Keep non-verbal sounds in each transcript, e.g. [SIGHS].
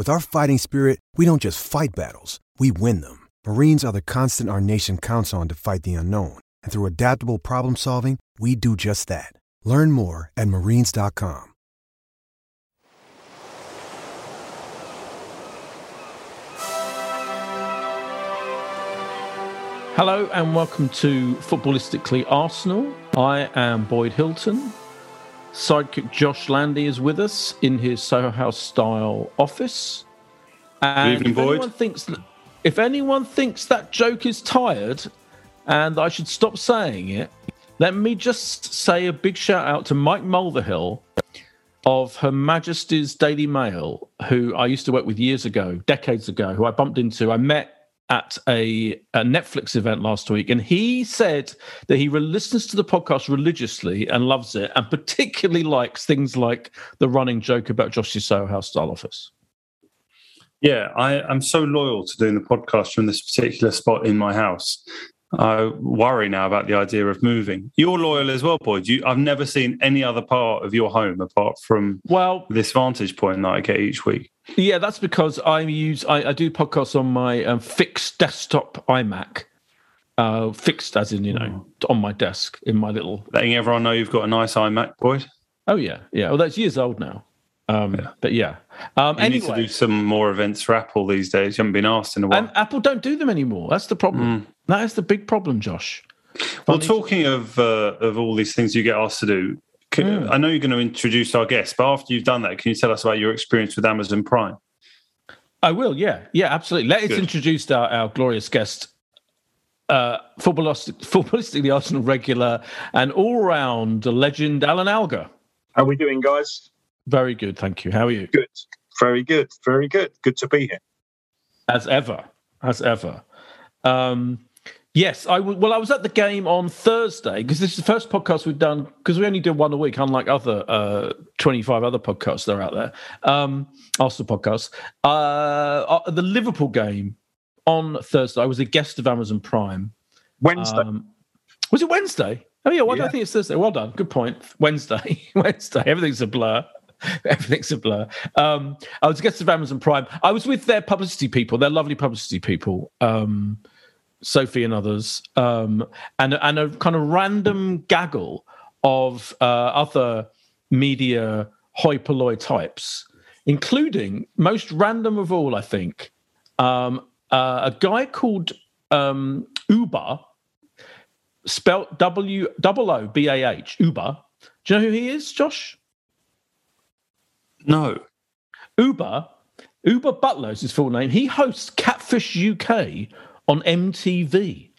With our fighting spirit, we don't just fight battles, we win them. Marines are the constant our nation counts on to fight the unknown. And through adaptable problem solving, we do just that. Learn more at marines.com. Hello and welcome to Footballistically Arsenal. I am Boyd Hilton. Sidekick Josh Landy is with us in his Soho House style office. And Good evening, if Boyd. anyone thinks that, if anyone thinks that joke is tired and I should stop saying it, let me just say a big shout out to Mike Mulverhill of Her Majesty's Daily Mail, who I used to work with years ago, decades ago, who I bumped into. I met at a, a Netflix event last week, and he said that he listens to the podcast religiously and loves it, and particularly likes things like the running joke about Josh's Soho style office. Yeah, I, I'm so loyal to doing the podcast from this particular spot in my house. I worry now about the idea of moving. You're loyal as well, Boyd. You, I've never seen any other part of your home apart from Well, this vantage point that I get each week. yeah, that's because I use I, I do podcasts on my um, fixed desktop iMac, uh, fixed as in you know on my desk in my little Letting everyone know you've got a nice iMac, Boyd. Oh yeah, yeah. Well, that's years old now. Um, Yeah. But yeah. Um, You need to do some more events for Apple these days. You haven't been asked in a while. and Apple don't do them anymore. That's the problem. That is the big problem, Josh. well, Funny- talking of uh, of all these things you get asked to do, I know you're going to introduce our guest, but after you've done that, can you tell us about your experience with Amazon Prime? I will. Yeah, yeah, absolutely. Let's Good. introduce our, our glorious guest, uh, footballistic, [LAUGHS] footballistically Arsenal regular and all round legend, Alan Alger. How we doing, guys? Very good, thank you. How are you? Good. Very good. Very good. Good to be here. as ever, as ever. Um, yes, I w- well, I was at the game on Thursday because this is the first podcast we've done because we only do one a week, unlike other uh, twenty-five other podcasts that are out there. Um, Arsenal podcasts. Uh, uh, the Liverpool game on Thursday. I was a guest of Amazon Prime. Wednesday. Um, was it Wednesday? Oh yeah, why do I think it's Thursday? Well done, good point. Wednesday, [LAUGHS] Wednesday. Everything's a blur. [LAUGHS] Everything's a blur. Um, I was a guest of Amazon Prime. I was with their publicity people. They're lovely publicity people. Um, Sophie and others, um, and and a kind of random gaggle of uh, other media hoi polloi types, including most random of all, I think, um, uh, a guy called um, Oobah, spelt W double O B A H Oobah. Do you know who he is, Josh? No. Oobah, Oobah Butler is his full name. He hosts Catfish UK on MTV,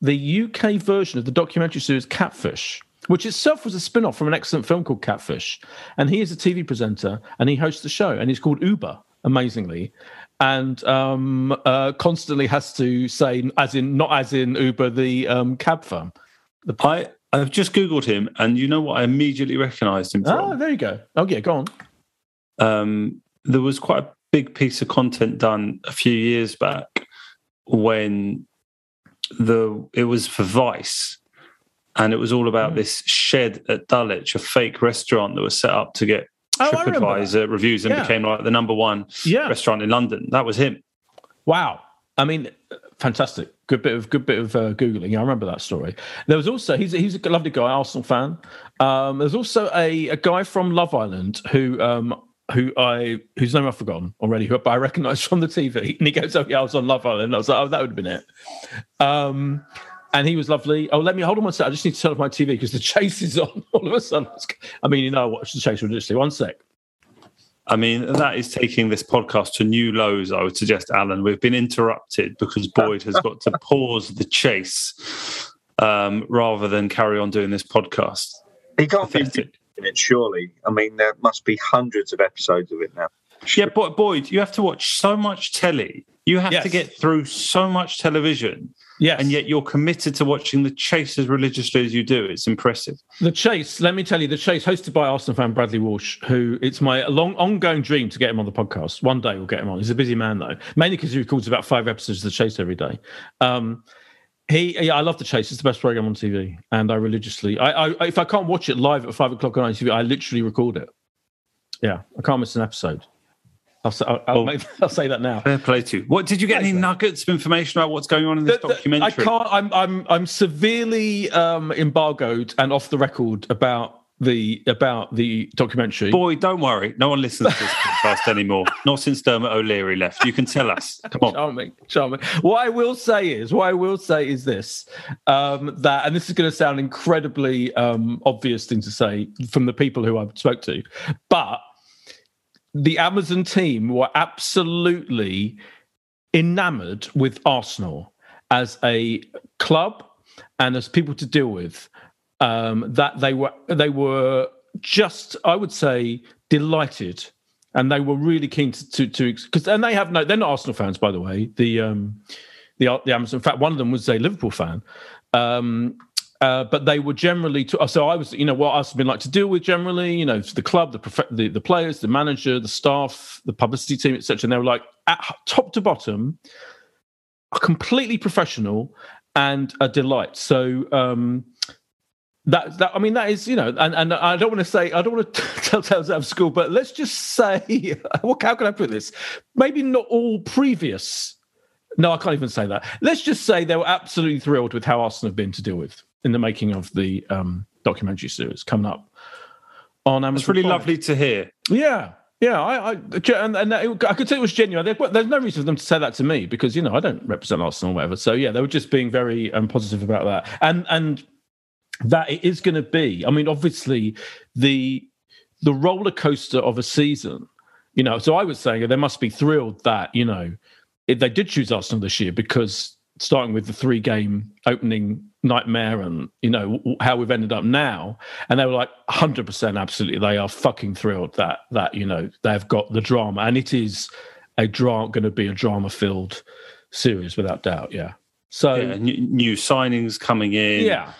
the UK version of the documentary series Catfish, which itself was a spin off from an excellent film called Catfish. And he is a TV presenter and he hosts the show, and he's called Oobah, amazingly. And um, uh, constantly has to say, as in, not as in Uber, the um, cab firm. The- I, I've just Googled him, and you know what? I immediately recognised him from. there you go. Oh, yeah, go on. Um, there was quite a big piece of content done a few years back when the it was for Vice, and it was all about this shed at Dulwich, a fake restaurant that was set up to get Oh, TripAdvisor reviews and Yeah. became like the number one Yeah. restaurant in London. That was him. Wow. I mean, fantastic. Good bit of good bit of uh, googling. I remember that story. There was also he's he's a lovely guy, Arsenal fan. Um, there's also a, a guy from Love Island who um, who I whose name I've forgotten already, who I recognise [LAUGHS] from the TV, and he goes, "Oh yeah, I was on Love Island." I was like, "Oh, that would have been it." Um, and he was lovely. Oh, let me hold on one sec. I just need to turn off my TV because the [LAUGHS] chase is on. All of a sudden, I mean, you know, I watch the chase religiously. One sec. I mean, that is taking this podcast to new lows, I would suggest, Alan. We've been interrupted because Boyd has got to [LAUGHS] pause the chase um, rather than carry on doing this podcast. He can't be Pathetic. in it, surely. I mean, there must be hundreds of episodes of it now. Yeah, but Boyd, you have to watch so much telly. You have Yes. to get through so much television, Yes, and yet you're committed to watching the chase as religiously as you do. It's impressive. The Chase, let me tell you, the Chase, hosted by Arsenal fan Bradley Walsh, who it's my long ongoing dream to get him on the podcast. One day we'll get him on. He's a busy man though, mainly because he records about five episodes of the Chase every day. Um, he, yeah, I love the Chase. It's the best program on TV, and I religiously, I, I if I can't watch it live at five o'clock on ITV, I literally record it. Yeah, I can't miss an episode. I'll, say- I'll, I'll, Oh. make, [LAUGHS] I'll say that now. Fair play to you. What did you get? Any nuggets of information about what's going on in this The- the- documentary? I can't. I'm I'm I'm severely um, embargoed and off the record about the about the documentary. Boy, don't worry. No one listens to this podcast anymore. [LAUGHS] Not since Dermot O'Leary left. You can tell us. [LAUGHS] Come on. Charming, charming. What I will say is, what I will say is this: um, that, and this is going to sound incredibly um, obvious thing to say from the people who I've spoke to, but the Amazon team were absolutely enamored with Arsenal as a club and as people to deal with. Um, that they were they were just, I would say, delighted, and they were really keen to to because and they have no, they're not Arsenal fans, by the way. The um, the the Amazon, in fact, one of them was a Liverpool fan. Um, uh, but they were generally to, so I was you know what I've been like to deal with generally you know the club the, prof- the the players the manager the staff the publicity team etc and they were like at top to bottom completely professional and a delight. So um that, that I mean that is you know and, and I don't want to say I don't want to [LAUGHS] tell tales out of school but let's just say [LAUGHS] what how can I put this? Maybe not all previous. No I can't even say that. Let's just say they were absolutely thrilled with how Arsenal have been to deal with in the making of the um, documentary series coming up on Amazon It's really Prime. lovely to hear. Yeah, yeah. I, I and, and it, I could say it was genuine. There- There's no reason for them to say that to me because you know I don't represent Arsenal or whatever. So yeah, they were just being very um, positive about that, and and that it is going to be. I mean, obviously the the roller coaster of a season. You know, so I was saying they must be thrilled that you know if they did choose Arsenal this year because starting with the three game opening nightmare and you know how we've ended up now. And they were like 100% absolutely they are fucking thrilled that that you know they've got the drama. And it is a drama going to be a drama filled series without doubt yeah. So Yeah, new, new signings coming in. yeah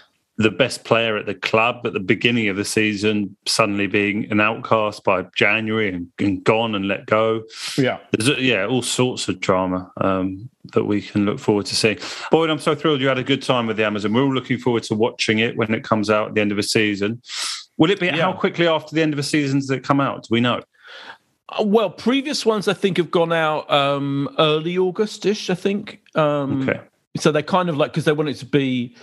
The best player at the club at the beginning of the season suddenly being an outcast by January and, and gone and let go. yeah There's yeah, all sorts of drama um, that we can look forward to seeing. Boyd, I'm so thrilled you had a good time with the Amazon. We're all looking forward to watching it when it comes out at the end of the season. Will it be Yeah. how quickly after the end of the season does it come out? Do we know? Uh, well previous ones i think have gone out um early august-ish i think um Okay. so they're kind of like because they want it to be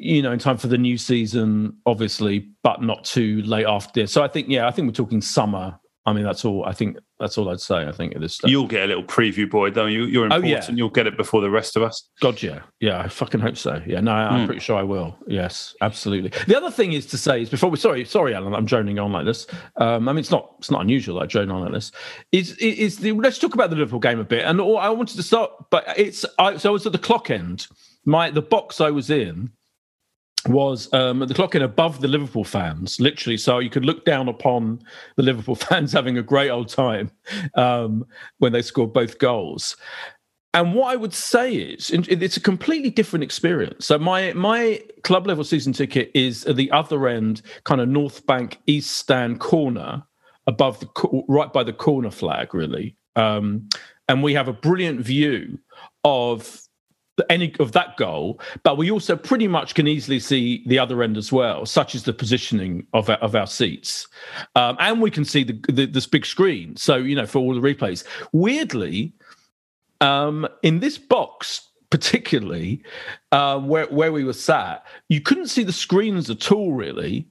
you know in time for the new season obviously but not too late after so i think yeah i think we're talking summer. I mean that's all i think that's all i'd say i think at this stage. You'll get a little preview, boy, though. You, you're Oh, important. yeah. You'll get it before the rest of us. god yeah. Yeah i fucking hope so. Yeah no i'm Hmm. pretty sure i will. Yes absolutely. The other thing is to say is before we sorry sorry alan i'm droning on like this. Um i mean it's not it's not unusual that i drone on like this. Is is the let's talk about the liverpool game a bit. And all, i wanted to start but it's i so i was at the clock end. My the box i was in was um, the clock in above the Liverpool fans, literally. So you could look down upon the Liverpool [LAUGHS] fans having a great old time um, when they scored both goals. And what I would say is, it's a completely different experience. So my my club level season ticket is at the other end, kind of North Bank East Stand corner, above the right by the corner flag, really. Um, and we have a brilliant view of any of that goal, but we also pretty much can easily see the other end as well, such as the positioning of our, of our seats, um, and we can see the, the this big screen. So you know, for all the replays. Weirdly, um, in this box particularly, uh, where where we were sat, you couldn't see the screens at all, really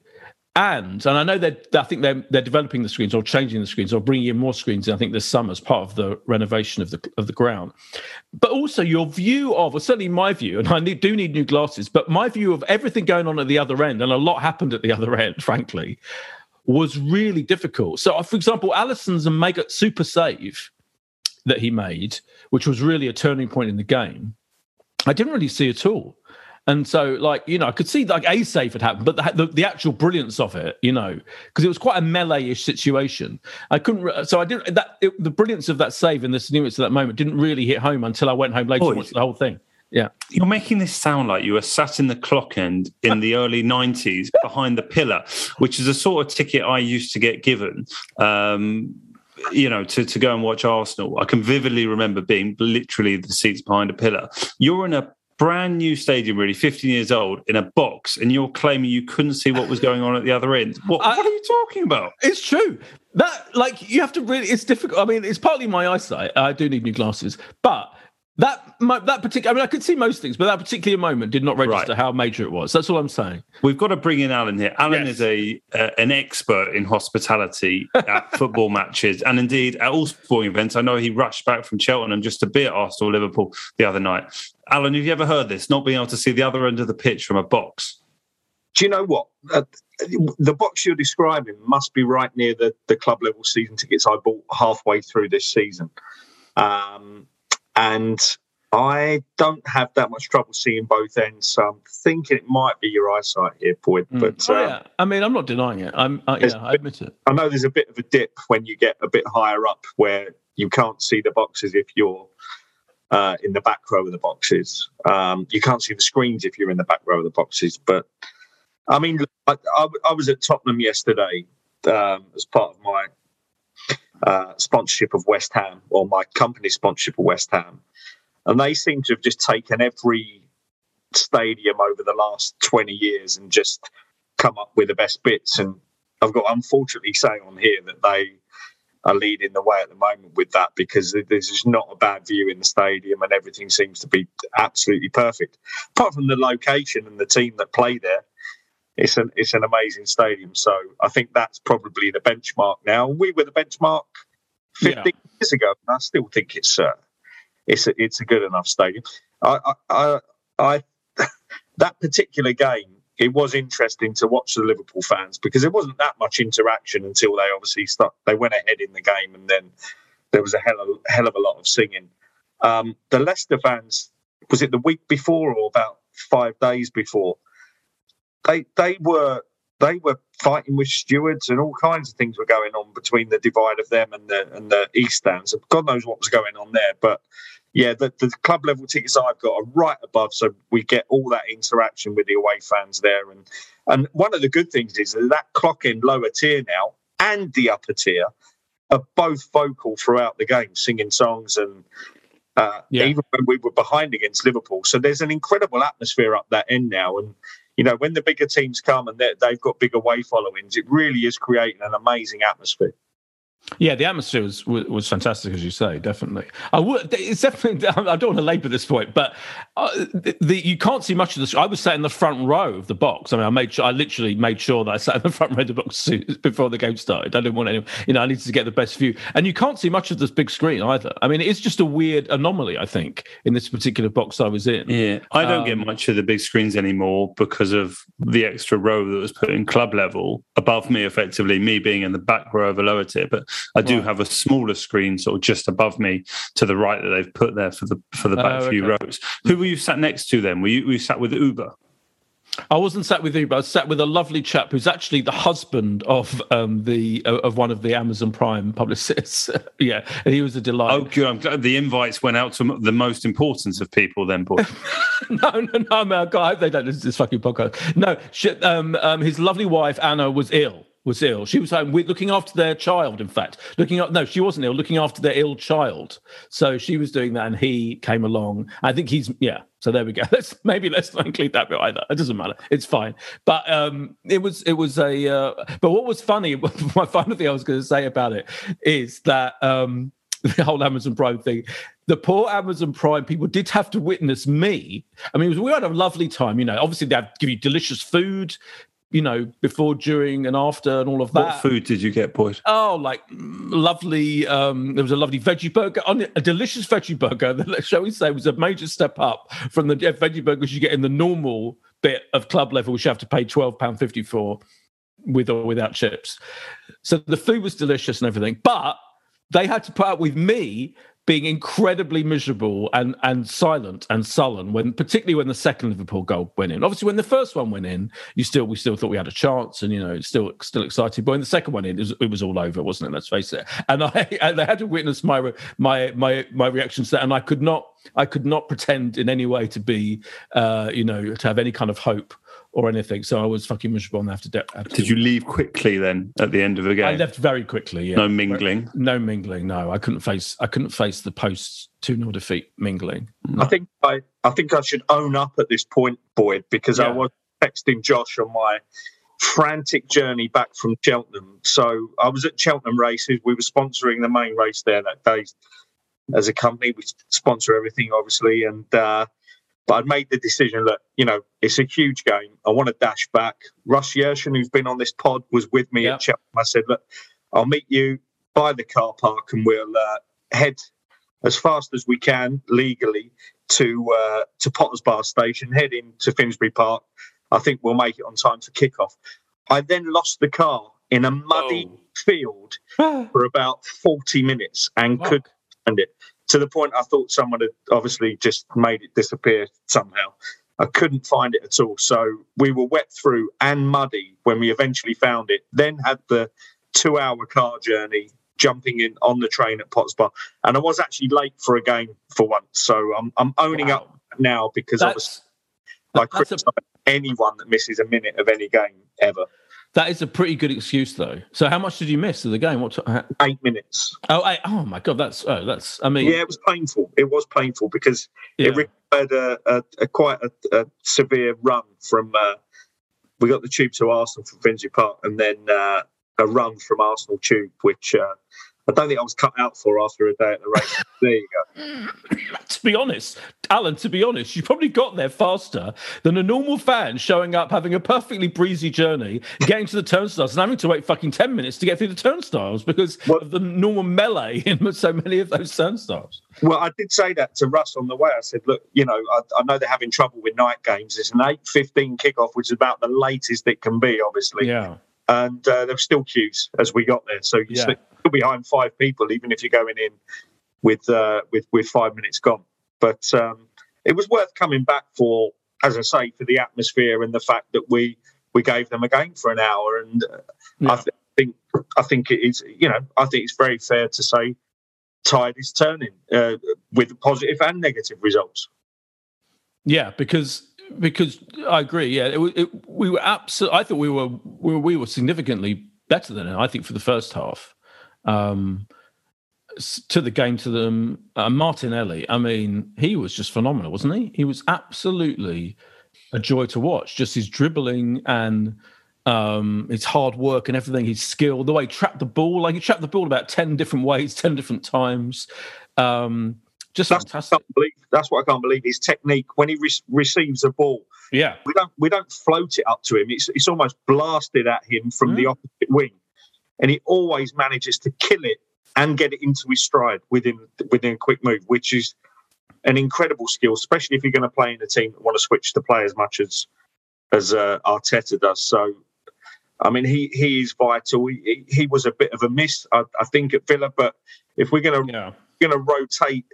and and I know that I think they're they're developing the screens or changing the screens or bringing in more screens. I think this summer as part of the renovation of the of the ground. But also your view of, or certainly my view, and I need, do need new glasses. But my view of everything going on at the other end, and a lot happened at the [LAUGHS] other end, frankly, was really difficult. So, uh, for example, Alisson's mega super save that he made, which was really a turning point in the game, I didn't really see at all. And so, like, you know, I could see like a save had happened, but the, the, the actual brilliance of it, you know, because it was quite a melee-ish situation. I couldn't, so I didn't, that, it, the brilliance of that save and the significance of that moment didn't really hit home until I went home later and watched the whole thing. Yeah. You're making this sound like you were sat in the clock end in the early 90s [LAUGHS] behind the pillar, which is a sort of ticket I used to get given. Um, you know, to, to go and watch Arsenal. I can vividly remember being literally the seats behind a pillar. You're in a brand new stadium, really, 15 years old, in a box, and you're claiming you couldn't see what was going on at the other end. What, I, what are you talking about? It's true. That, like, you have to really, it's difficult. I mean, it's partly my eyesight. I do need new glasses, but that that particular, I mean, I could see most things, but that particular moment did not register right. how major it was. That's all I'm saying. We've got to bring in Alan here. Alan yes. is a uh, an expert in hospitality at [LAUGHS] football matches and indeed at all sporting events. I know he rushed back from Cheltenham just to be at Arsenal Liverpool the other night. Alan, have you ever heard this? Not being able to see the other end of the pitch from a box. Do you know what? Uh, the box you're describing must be right near the, the club level season tickets I bought halfway through this season. Um, and I don't have that much trouble seeing both ends. So I'm thinking it might be your eyesight here, Boyd. Mm. But oh, um, yeah. I mean, I'm not denying it. I'm, uh, yeah, I admit it. I know there's a bit of a dip when you get a bit higher up, where you can't see the boxes if you're uh, in the back row of the boxes. Um, you can't see the screens if you're in the back row of the boxes. But I mean, I, I, I was at Tottenham yesterday um, as part of my uh, sponsorship of West Ham or my company sponsorship of West Ham. And they seem to have just taken every stadium over the last 20 years and just come up with the best bits. And I've got unfortunately saying on here that they are leading the way at the moment with that because there's just not a bad view in the stadium and everything seems to be absolutely perfect. Apart from the location and the team that play there, it's an it's an amazing stadium. So I think that's probably the benchmark now. We were the benchmark 15 yeah. years ago, and I still think it's uh, it's a, it's a good enough stadium. I I, I, I [LAUGHS] that particular game. It was interesting to watch the Liverpool fans because there wasn't that much interaction until they obviously start. They went ahead in the game, and then there was a hell of, hell of a lot of singing. Um, the Leicester fans was it the week before or about five days before? They they were they were fighting with stewards and all kinds of things were going on between the divide of them and the and the east stands. God knows what was going on there, but yeah, the, the club level tickets I've got are right above, so we get all that interaction with the away fans there. And and one of the good things is that, that clock in lower tier now and the upper tier are both vocal throughout the game, singing songs and uh, yeah. even when we were behind against Liverpool. So there's an incredible atmosphere up that end now, and you know, when the bigger teams come and they've got bigger way followings, it really is creating an amazing atmosphere. Yeah, the atmosphere was, was fantastic, as you say. Definitely, I would. It's definitely. [LAUGHS] I don't want to labour this point, but uh, the, the, you can't see much of this. I was sat in the front row of the box. I mean, I made sure. I literally made sure that I sat in the [LAUGHS] front row of the box [LAUGHS] before the game started. I didn't want anyone. You know, I needed to get the best view, and you can't see much of this big screen either. I mean, it's just a weird anomaly. I think in this particular box I was in. Yeah, I don't um, get much of the big screens anymore because of the extra row that was put in club level above me. Effectively, me being in the back row of a lower tier, but I do right. have a smaller screen sort of just above me to the right that they've put there for the for the back oh, few okay. rows. Who were you sat next to then? Were you, were you sat with Oobah? I wasn't sat with Oobah. I was sat with a lovely chap who's actually the husband of um, the of one of the Amazon Prime publicists. [LAUGHS] yeah, and he was a delight. Oh, good. I'm glad the invites went out to the most important of people. Then, boy. [LAUGHS] no, no, no, man. God, I hope they don't listen to this fucking podcast. No, shit, um, um, his lovely wife Anna was ill was ill. She was home with looking after their child. In fact, looking up. No, she wasn't ill. Looking after their ill child. So she was doing that, and he came along. I think he's yeah. So there we go. [LAUGHS] Let's maybe let's not include that bit either. It doesn't matter. It's fine. But um, it was it was a. Uh, but what was funny? [LAUGHS] My final thing I was going to say about it is that um, [LAUGHS] the whole Amazon Prime thing. The poor Amazon Prime people did have to witness me. I mean, we had a lovely time. You know, obviously they have give you delicious food you know, before, during, and after, and all of that. What food did you get, Boyd? Oh, like lovely. Um, there was a lovely veggie burger, on a delicious veggie burger. That, [LAUGHS] shall we say, was a major step up from the veggie burgers you get in the normal bit of club level, which you have to pay twelve pound fifty for, with or without chips. So the food was delicious and everything, but they had to put up with me being incredibly miserable and and silent and sullen when particularly when the second Liverpool goal went in. Obviously, when the first one went in, you still we still thought we had a chance and you know still still excited. But when the second one in, it was, it was all over, wasn't it? Let's face it. And I [LAUGHS] and I had to witness my my my my reactions to that, and I could not I could not pretend in any way to be uh, you know to have any kind of hope or anything. So I was fucking miserable and I have to. De- have to Did you leave quickly then at the end of the game? I left very quickly. Yeah. No mingling. No mingling. No, I couldn't face. I couldn't face the post two 0 defeat mingling. No. I think I. I think I should own up at this point, Boyd, because yeah. I was texting Josh on my frantic journey back from Cheltenham. So I was at Cheltenham races. We were sponsoring the main race there that day. As a company, we sponsor everything, obviously, and. Uh, but I'd made the decision that, you know, it's a huge game. I want to dash back. Russ Yerson, who's been on this pod, was with me yep. at Cheltenham. I said, look, I'll meet you by the car park and we'll uh, head as fast as we can legally to uh, to Potters Bar Station, head into Finsbury Park. I think we'll make it on time for kickoff. I then lost the car in a muddy oh. field [SIGHS] for about 40 minutes and could find it to the point I thought someone had obviously just made it disappear somehow. I couldn't find it at all. So we were wet through and muddy when we eventually found it. Then had the two hour car journey jumping in on the train at Potters Bar. And I was actually late for a game for once. So I'm, I'm owning wow. up now because that's, I criticise anyone that misses a minute of any game ever. That is a pretty good excuse, though. So, how much did you miss of the game? What? T- eight minutes. oh my god, that's oh, that's. I mean, yeah, it was painful. It was painful because yeah. it required a, a, a quite a, a, severe run from. Uh, we got the tube to Arsenal from Finsbury Park, and then uh, a run from Arsenal Tube, which uh, I don't think I was cut out for after a day at the race. [LAUGHS] there you go. to be honest, Alan, to be honest, you probably got there faster than a normal fan showing up, having a perfectly breezy journey, getting to the turnstiles, and having to wait fucking 10 minutes to get through the turnstiles because well, of the normal melee [LAUGHS] in so many of those turnstiles. Well, I did say that to Russ on the way. I said, look, you know, I, I know they're having trouble with night games. It's an 8.15 kickoff, which is about the latest it can be, obviously. Yeah. And uh, there were still queues as we got there. So you yeah still behind five people, even if you're going in with uh, with with five minutes gone. But um, it was worth coming back for, as I say, for the atmosphere and the fact that we we gave them a game for an hour. And uh, yeah. I th- think I think it is, you know, I think it's very fair to say tide is turning uh, with positive and negative results. Yeah, because because I agree. Yeah, it, it, we were absolutely. I thought we were, we were we were significantly better than it. I think for the first half um, to the game to them. Uh, Martinelli, I mean, he was just phenomenal, wasn't he? He was absolutely a joy to watch. Just his dribbling and um, his hard work and everything, his skill, the way he trapped the ball, like he trapped the ball about 10 different ways, [LAUGHS] 10 different times. Um, just that's fantastic. Believe, that's what I can't believe. His technique when he re- receives a ball. Yeah, we don't we don't float it up to him. It's it's almost blasted at him from mm. the opposite wing and he always manages to kill it and get it into his stride within within a quick move, which is an incredible skill, especially if you're going to play in a team that want to switch to play as much as as uh, Arteta does. So, I mean, he he is vital. He, he was a bit of a miss, I, I think, at Villa. But if we're going to yeah. going to rotate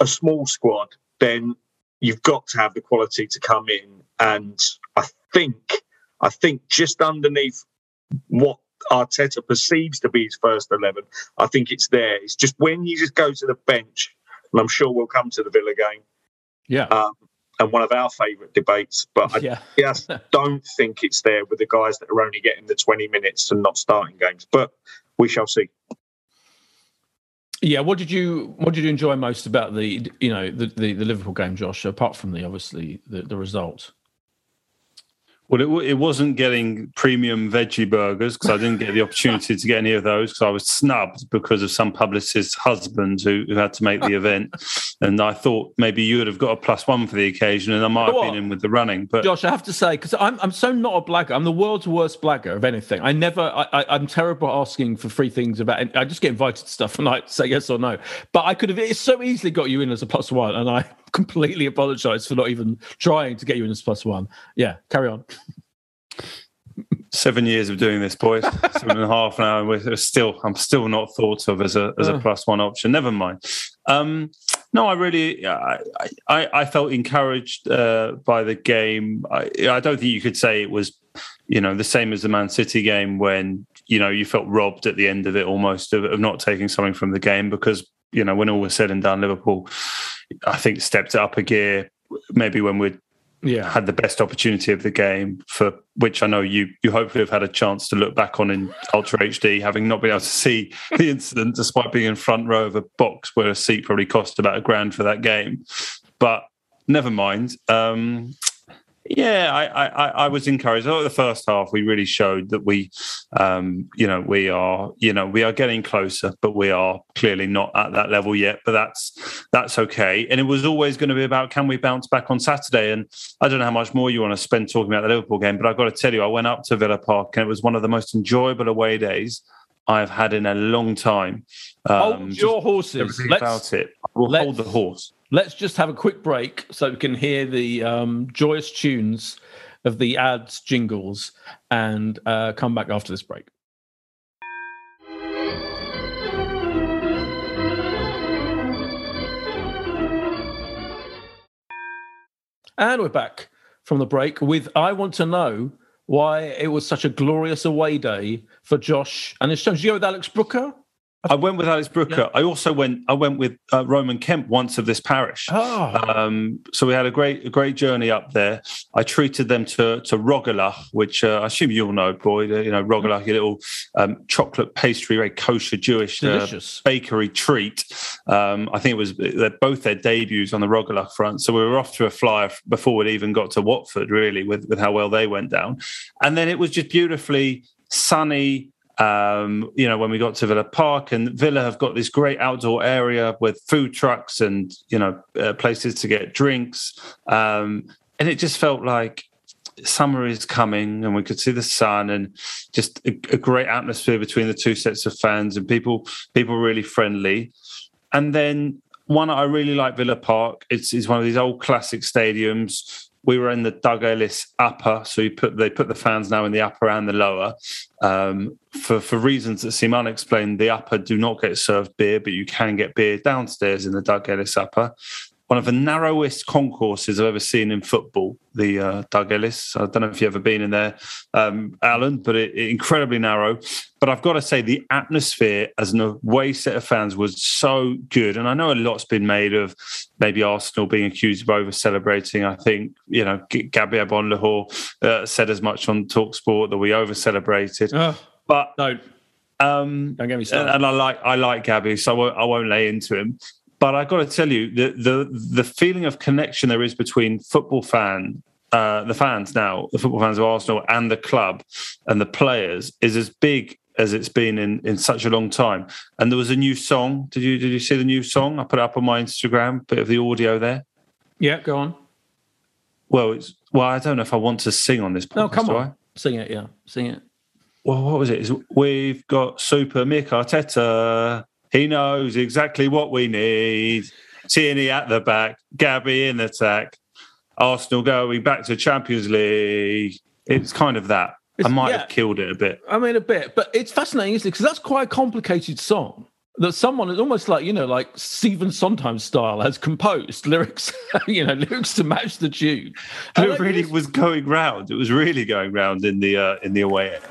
a small squad, then you've got to have the quality to come in. And I think I think just underneath what Arteta perceives to be his first 11. I think it's there. It's just when you just go to the bench, and I'm sure we'll come to the Villa game. Yeah. Um, and one of our favourite debates. But I Yeah. just [LAUGHS] don't think it's there with the guys that are only getting the 20 minutes and not starting games. But we shall see. Yeah, what did you what did you enjoy most about the you know the the, the Liverpool game, Josh? Apart from the obviously the, the result. Well, it, it wasn't getting premium veggie burgers because I didn't get the opportunity to get any of those because I was snubbed because of some publicist's husband who, who had to make the event. And I thought maybe you would have got a plus one for the occasion and I might have been in with the running. But Josh, I have to say because I'm I'm so not a blagger. I'm the world's worst blagger of anything. I never I, I I'm terrible at asking for free things about. I just get invited to stuff and I say yes or no. But I could have it's so easily got you in as a plus one, and I completely apologise for not even trying to get you in as plus one. Yeah, carry on. seven years of doing this, boys, [LAUGHS] seven and a half now, and we're still, I'm still not thought of as a as a Oh. plus one option. Never mind. Um, no, I really, I, I, I felt encouraged uh, by the game. I, I don't think you could say it was, you know, the same as the Man City game when you know you felt robbed at the end of it almost of, of not taking something from the game because you know when all was said and done, Liverpool, I think stepped it up a gear. Maybe when we'd Yeah, had the best opportunity of the game for which I know you you hopefully have had a chance to look back on in Ultra HD, having not been able to see the [LAUGHS] incident despite being in front row of a box where a seat probably cost about a grand for that game. But never mind. Um, yeah, I, I, I- was encouraged. I the first half we really showed that we, um, you know, we are, you know, we are getting closer, but we are clearly not at that level yet. But that's that's okay. And it was always going to be about can we bounce back on Saturday? And I don't know how much more you want to spend talking about the Liverpool game, but I've got to tell you, I went up to Villa Park and it was one of the most enjoyable away days I've had in a long time. hold your horses. Let's about it. We'll let's- hold the horse. Let's just have a quick break so we can hear the um, joyous tunes of the ads jingles and uh, come back after this break. And we're back from the break with I want to know why it was such a glorious away day for Josh and his sons. Did you with Alex Brooker? I went with Alex Brooker. I also went. I went with uh, Roman Kemp once of this parish. Oh, Um, so we had a great, a great journey up there. I treated them to to Rugelach, which uh, I assume you'll know, Boyd. Uh, you know Rugelach, a little um, chocolate pastry, very kosher Jewish uh, bakery treat. Um, I think it was both their debuts on the Rugelach front. So we were off to a flyer before we'd even got to Watford, really, with, with how well they went down. And then it was just beautifully sunny. Um, you know, when we got to Villa Park, and Villa have got this great outdoor area with food trucks and you know uh, places to get drinks, um, and it just felt like summer is coming and we could see the sun and just a, a great atmosphere between the two sets of fans and people people really friendly. And then one I really like Villa Park. It's, it's one of these old classic stadiums we were in the Doug Ellis upper so you put they put the fans now in the upper and the lower. Um, for for reasons that seem unexplained the upper do not get served beer but you can get beer downstairs in the Doug Ellis upper one of the narrowest concourses I've ever seen in football, the uh, Doug Ellis. I don't know if you've ever been in there, um, Alan, but it, it- incredibly narrow. But I've got to say, the atmosphere as an away set of fans was so good. And I know a lot's been made of maybe Arsenal being accused of over celebrating. I think, you know, G- Gabriel Agbonlahor uh, said as much on Talksport that we over celebrated. Oh, But don't um, don't get me started. and I like I like Gabby, so I won't, I won't lay into him. But I got to tell you, the the the feeling of connection there is between football fan, uh, the fans now, the football fans of Arsenal, and the club and the players is as big as it's been in, in such a long time. And there was a new song. Did you did you see the new song? I put it up on my Instagram. Bit of the audio there. yeah, go on. Well, it's well, I don't know if I want to sing on this podcast. No, come on. Sing it, yeah. Sing it. well, what was it? Is we've got Super Mick Arteta. He knows exactly what we need. Tierney at the back, Gabby in attack, Arsenal going back to Champions League. It's kind of that. I might yeah. have killed it a bit. I mean, a bit, but it's fascinating, isn't it? Because that's quite a complicated song that someone is almost like, you know, like Stephen Sondheim style has composed lyrics, [LAUGHS] you know, lyrics to match the tune. And It really was going round. It was really going round in the uh, in the away end.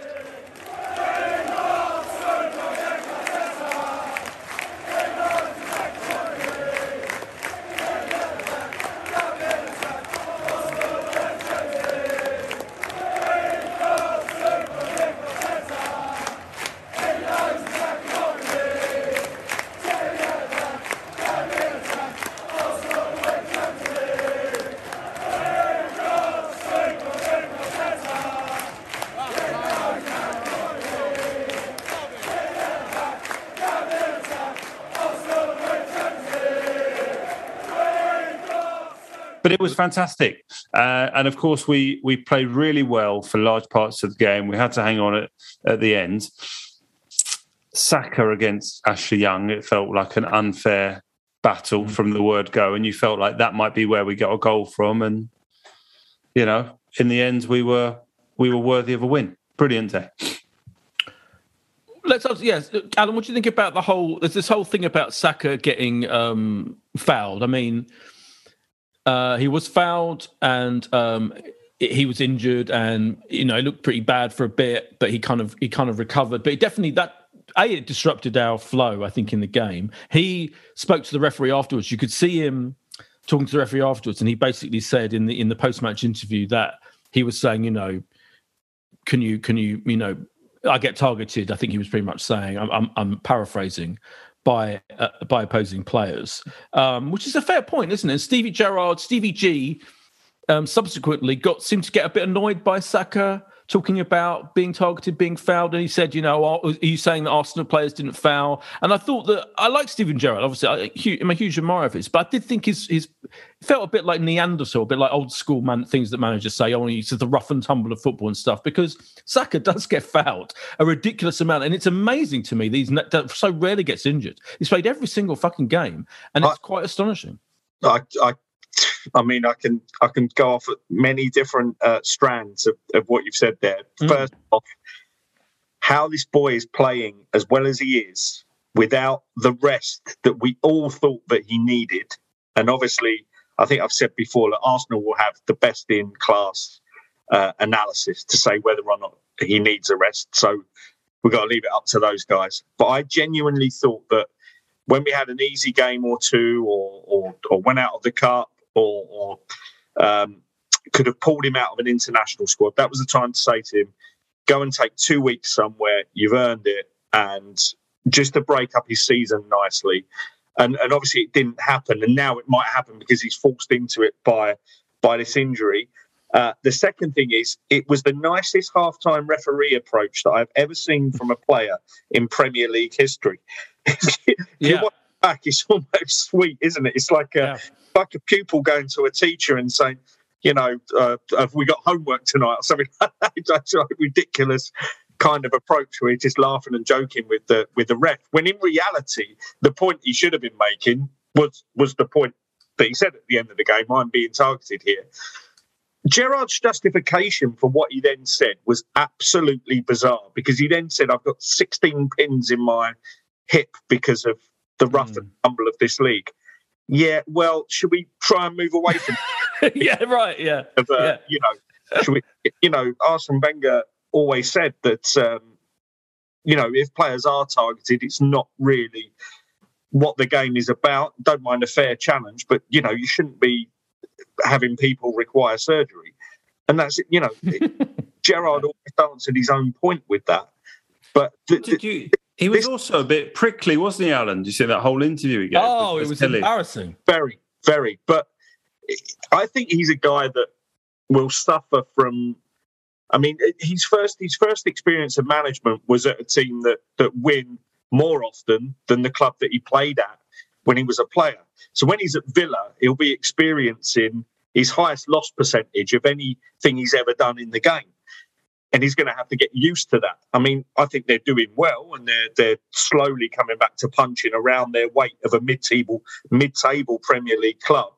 Was fantastic. Uh, and of course, we we played really well for large parts of the game. We had to hang on at, at the end. Saka against Ashley Young, it felt like an unfair battle mm. from the word go, and you felt like that might be where we got a goal from. And you know, in the end, we were we were worthy of a win. Brilliant day. Let's ask, yes, Alan. What do you think about the whole? There's this whole thing about Saka getting um, fouled. I mean, uh, he was fouled and um, he was injured, and you know, it looked pretty bad for a bit, but he kind of he kind of recovered. But it definitely that a it disrupted our flow. I think in the game, he spoke to the referee afterwards. You could see him talking to the referee afterwards, and he basically said in the in the post match interview that he was saying, you know, can you can you you know I get targeted. I think he was pretty much saying I'm I'm, I'm paraphrasing by uh, by opposing players, um, which is a fair point, isn't it? Stevie Gerrard, Stevie G, um, subsequently got seemed to get a bit annoyed by Saka talking about being targeted, being fouled, and he said, you know, are you saying that Arsenal players didn't foul? And I thought that I like Steven Gerrard. Obviously, I, am a huge admirer of his, but I did think his his felt a bit like Neanderthal, a bit like old school man things that managers say. Oh, he's the rough and tumble of football and stuff. Because Saka [LAUGHS] does get fouled a ridiculous amount, and it's amazing to me these so rarely gets injured. He's played every single fucking game, and it's I, quite astonishing. I, I I mean, I can I can go off at many different uh, strands of, of what you've said there. Mm. First off, how this boy is playing as well as he is without the rest that we all thought that he needed, and obviously, I think I've said before that Arsenal will have the best in class uh, analysis to say whether or not he needs a rest. So we've got to leave it up to those guys. But I genuinely thought that when we had an easy game or two, or or, or went out of the cup or, or um, could have pulled him out of an international squad. That was the time to say to him, go and take two weeks somewhere. You've earned it. And just to break up his season nicely. And, and obviously it didn't happen. And now it might happen because he's forced into it by, by this injury. Uh, the second thing is, it was the nicest halftime referee approach that I've ever seen from a player in Premier League history. [LAUGHS] yeah. Back, it's [LAUGHS] almost sweet, isn't it? It's like a, yeah like a pupil going to a teacher and saying, you know, uh, have we got homework tonight [LAUGHS] or something like that? That's a ridiculous kind of approach where he's just laughing and joking with the with the ref. When in reality, the point he should have been making was was the point that he said at the end of the game. I'm being targeted here. Gerrard's justification for what he then said was absolutely bizarre because he then said, I've got 16 pins in my hip because of the rough mm. and tumble of this league yeah, well, should we try and move away from? [LAUGHS] yeah, right. Yeah. Of, uh, yeah. You know, should we? You know, Arsene Wenger always said that. Um, you know, if players are targeted, it's not really what the game is about. Don't mind a fair challenge, but you know, you shouldn't be having people require surgery. And that's you know, [LAUGHS] Gerrard always answered his own point with that. But th- did you he was this, also a bit prickly, wasn't he, Alan? Did you see that whole interview he gave? Oh, it was Kelly? embarrassing. Very, very. But I think he's a guy that will suffer from. I mean, his first his first experience of management was at a team that that win more often than the club that he played at when he was a player. So when he's at Villa, he'll be experiencing his highest loss percentage of anything he's ever done in the game and he's going to have to get used to that. I mean, I think they're doing well, and they're they're slowly coming back to punching around their weight of a mid-table mid-table Premier League club.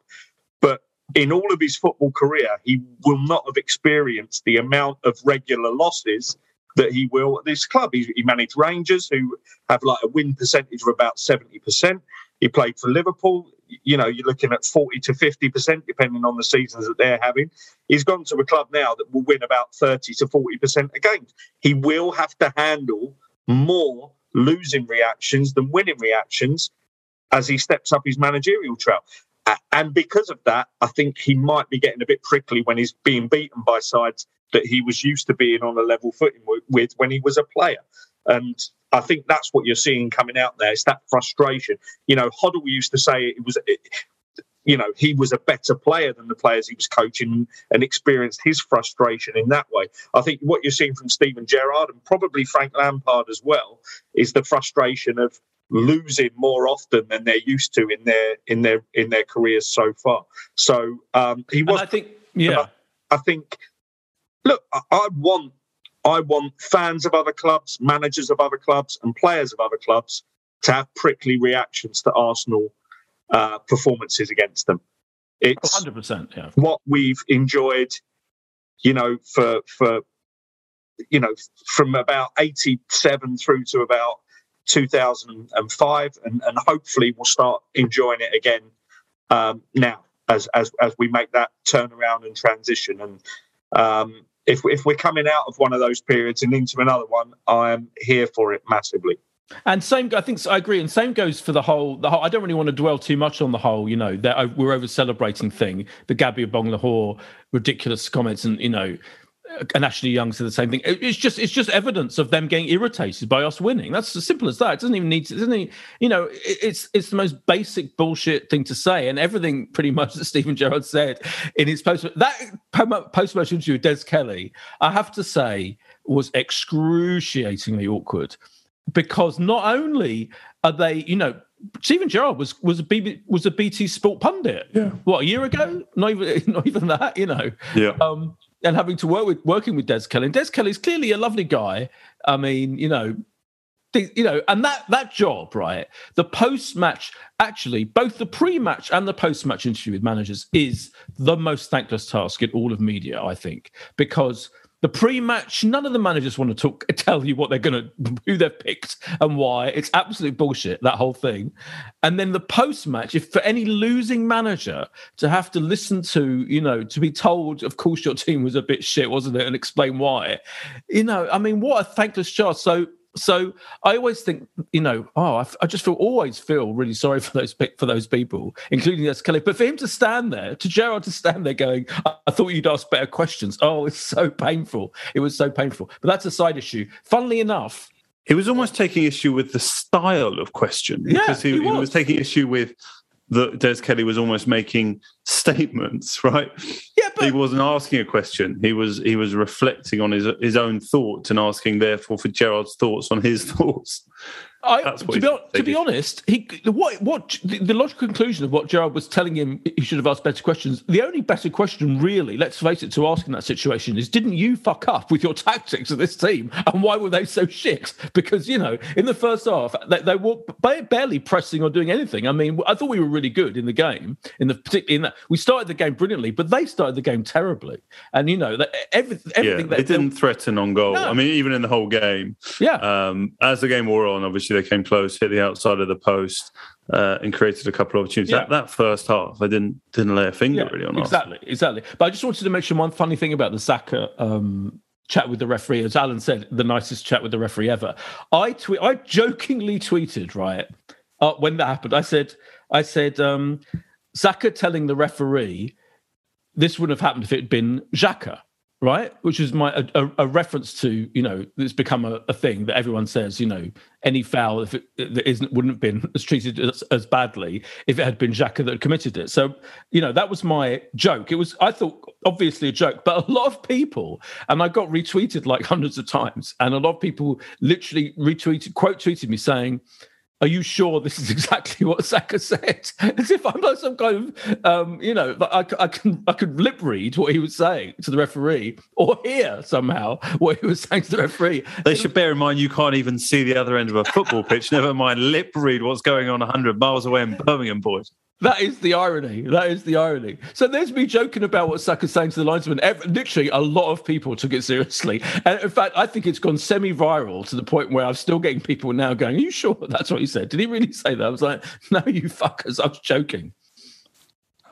But in all of his football career, he will not have experienced the amount of regular losses that he will at this club. He, he managed Rangers, who have like a win percentage of about seventy percent. He played for Liverpool you know, you're looking at 40 to 50%, depending on the seasons that they're having. He's gone to a club now that will win about 30 to 40% of games. He will have to handle more losing reactions than winning reactions as he steps up his managerial trail. And because of that, I think he might be getting a bit prickly when he's being beaten by sides that he was used to being on a level footing with when he was a player. And I think that's what you're seeing coming out there. It's that frustration. You know, Hoddle used to say it was, it, you know, he was a better player than the players he was coaching and experienced his frustration in that way. I think what you're seeing from Steven Gerrard and probably Frank Lampard as well is the frustration of losing more often than they're used to in their in their in their careers so far. So um, he was. And I think, yeah, I, I think. Look, I, I want I want fans of other clubs, managers of other clubs, and players of other clubs to have prickly reactions to Arsenal uh, performances against them. It's 100%. Yeah. what we've enjoyed, you know, for for you know from about 87 through to about 2005 and, and hopefully we'll start enjoying it again um, now as, as as we make that turnaround and transition and um, if, if we're coming out of one of those periods and into another one i am here for it massively and same, I think I agree. And same goes for the whole. The whole. I don't really want to dwell too much on the whole. You know, that uh, we're over celebrating thing. The Gabby Agbonlahor ridiculous comments, and you know, and Ashley Young said the same thing. It's just it's just evidence of them getting irritated by us winning. That's as simple as that. It doesn't even need to. Doesn't even, you know? It's it's the most basic bullshit thing to say, and everything pretty much that Steven Gerrard said in his post that post match interview with Des Kelly, I have to say, was excruciatingly awkward because not only are they, you know, Steven Gerrard was was a BB, was a BT Sport pundit. Yeah. What a year ago? Not even [LAUGHS] not even that. You know. Yeah. Um, and having to work with working with Des Kelly. And Des Kelly's clearly a lovely guy. I mean, you know, you know, and that that job, right? The post match, actually, both the pre match and the post match interview with managers is the most thankless task in all of media, I think, because the pre-match, none of the managers want to talk, [LAUGHS] tell you what they're going to, who they've picked and why. It's absolute bullshit that whole thing. And then the post-match, if for any losing manager to have to listen to, you know, to be told, of course your team was a bit shit, wasn't it, and explain why. You know, I mean, what a thankless job. So so I always think, you know, oh, I, I, just feel always feel really sorry for those for those people, including Des Kelly. But for him to stand there, to Gerrard to stand there going, I, I thought you'd ask better questions. Oh, it's so painful. It was so painful. But that's a side issue. Funnily enough, he was almost taking issue with the style of question yeah, because he, he, was. he was taking issue with that Des Kelly was almost making statements, [LAUGHS] right? Yeah, but he wasn't asking a question. He was he was reflecting on his his own thoughts and asking, therefore, for Gerrard's thoughts on his [LAUGHS] thoughts. I, to, be, to be honest, he what what the, the, logical conclusion of what Gerard was telling him he should have asked better questions. The only better question, really, let's face it, to ask in that situation is, didn't you fuck up with your [LAUGHS] tactics of this team, and why were they so shit? Because you know, in the first half, they, they were barely pressing or doing anything. I mean, I thought we were really good in the game. In the particularly in that, we started the game brilliantly, but they started the game terribly. And you know, every, everything yeah, they didn't threaten on goal. No. I mean, even in the whole game. Yeah. Um, as the game wore on, obviously they came close, hit the outside of the post, uh, and created a couple of opportunities. Yeah. That, that, first half, I didn't didn't lay a finger yeah, really on. Exactly, us. exactly. But I just wanted to mention one funny thing about the Saka um, chat with the referee. As Alan said, the nicest chat with the referee ever. I tweet, I jokingly tweeted right uh, when that happened. I said, I said, um, Saka telling the referee this wouldn't have happened if it had been Xhaka right? Which is my a, a, reference to you know it's become a, a, thing that everyone says you know any foul if it, that isn't wouldn't have been as treated as, as, badly if it had been Xhaka that had committed it. So you know that was my joke. It was I thought obviously a joke, but a lot of people and I got retweeted like hundreds of times, and a lot of people literally retweeted quote tweeted me saying are you sure this is [LAUGHS] exactly what Saka said? As if I'm like some kind of, um, you know, I, I can I could lip read what he was saying to the referee, or hear somehow what he was saying to the referee. They should bear in mind you can't even see the other end of a football pitch. Never mind lip read what's going on 100 miles away in Birmingham, boys. That is the irony. That is the irony. So there's me joking about what Saka's saying to the linesman. Every, literally, a lot of people took it seriously. And in fact, I think it's gone semi-viral to the point where I'm still getting people now going, "Are you sure [LAUGHS] that's what he said? Did he really say that?" I was like, "No, you fuckers. I was joking."